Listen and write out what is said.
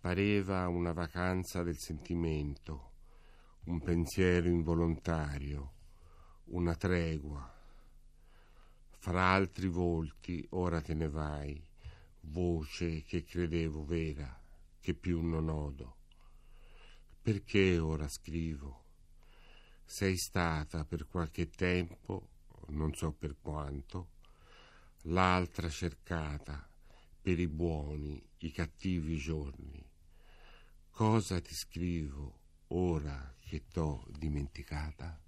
Pareva una vacanza del sentimento, un pensiero involontario, una tregua. Fra altri volti ora te ne vai, voce che credevo vera, che più non odo. Perché ora scrivo? Sei stata per qualche tempo, non so per quanto, l'altra cercata per i buoni, i cattivi giorni. Cosa ti scrivo ora che t'ho dimenticata?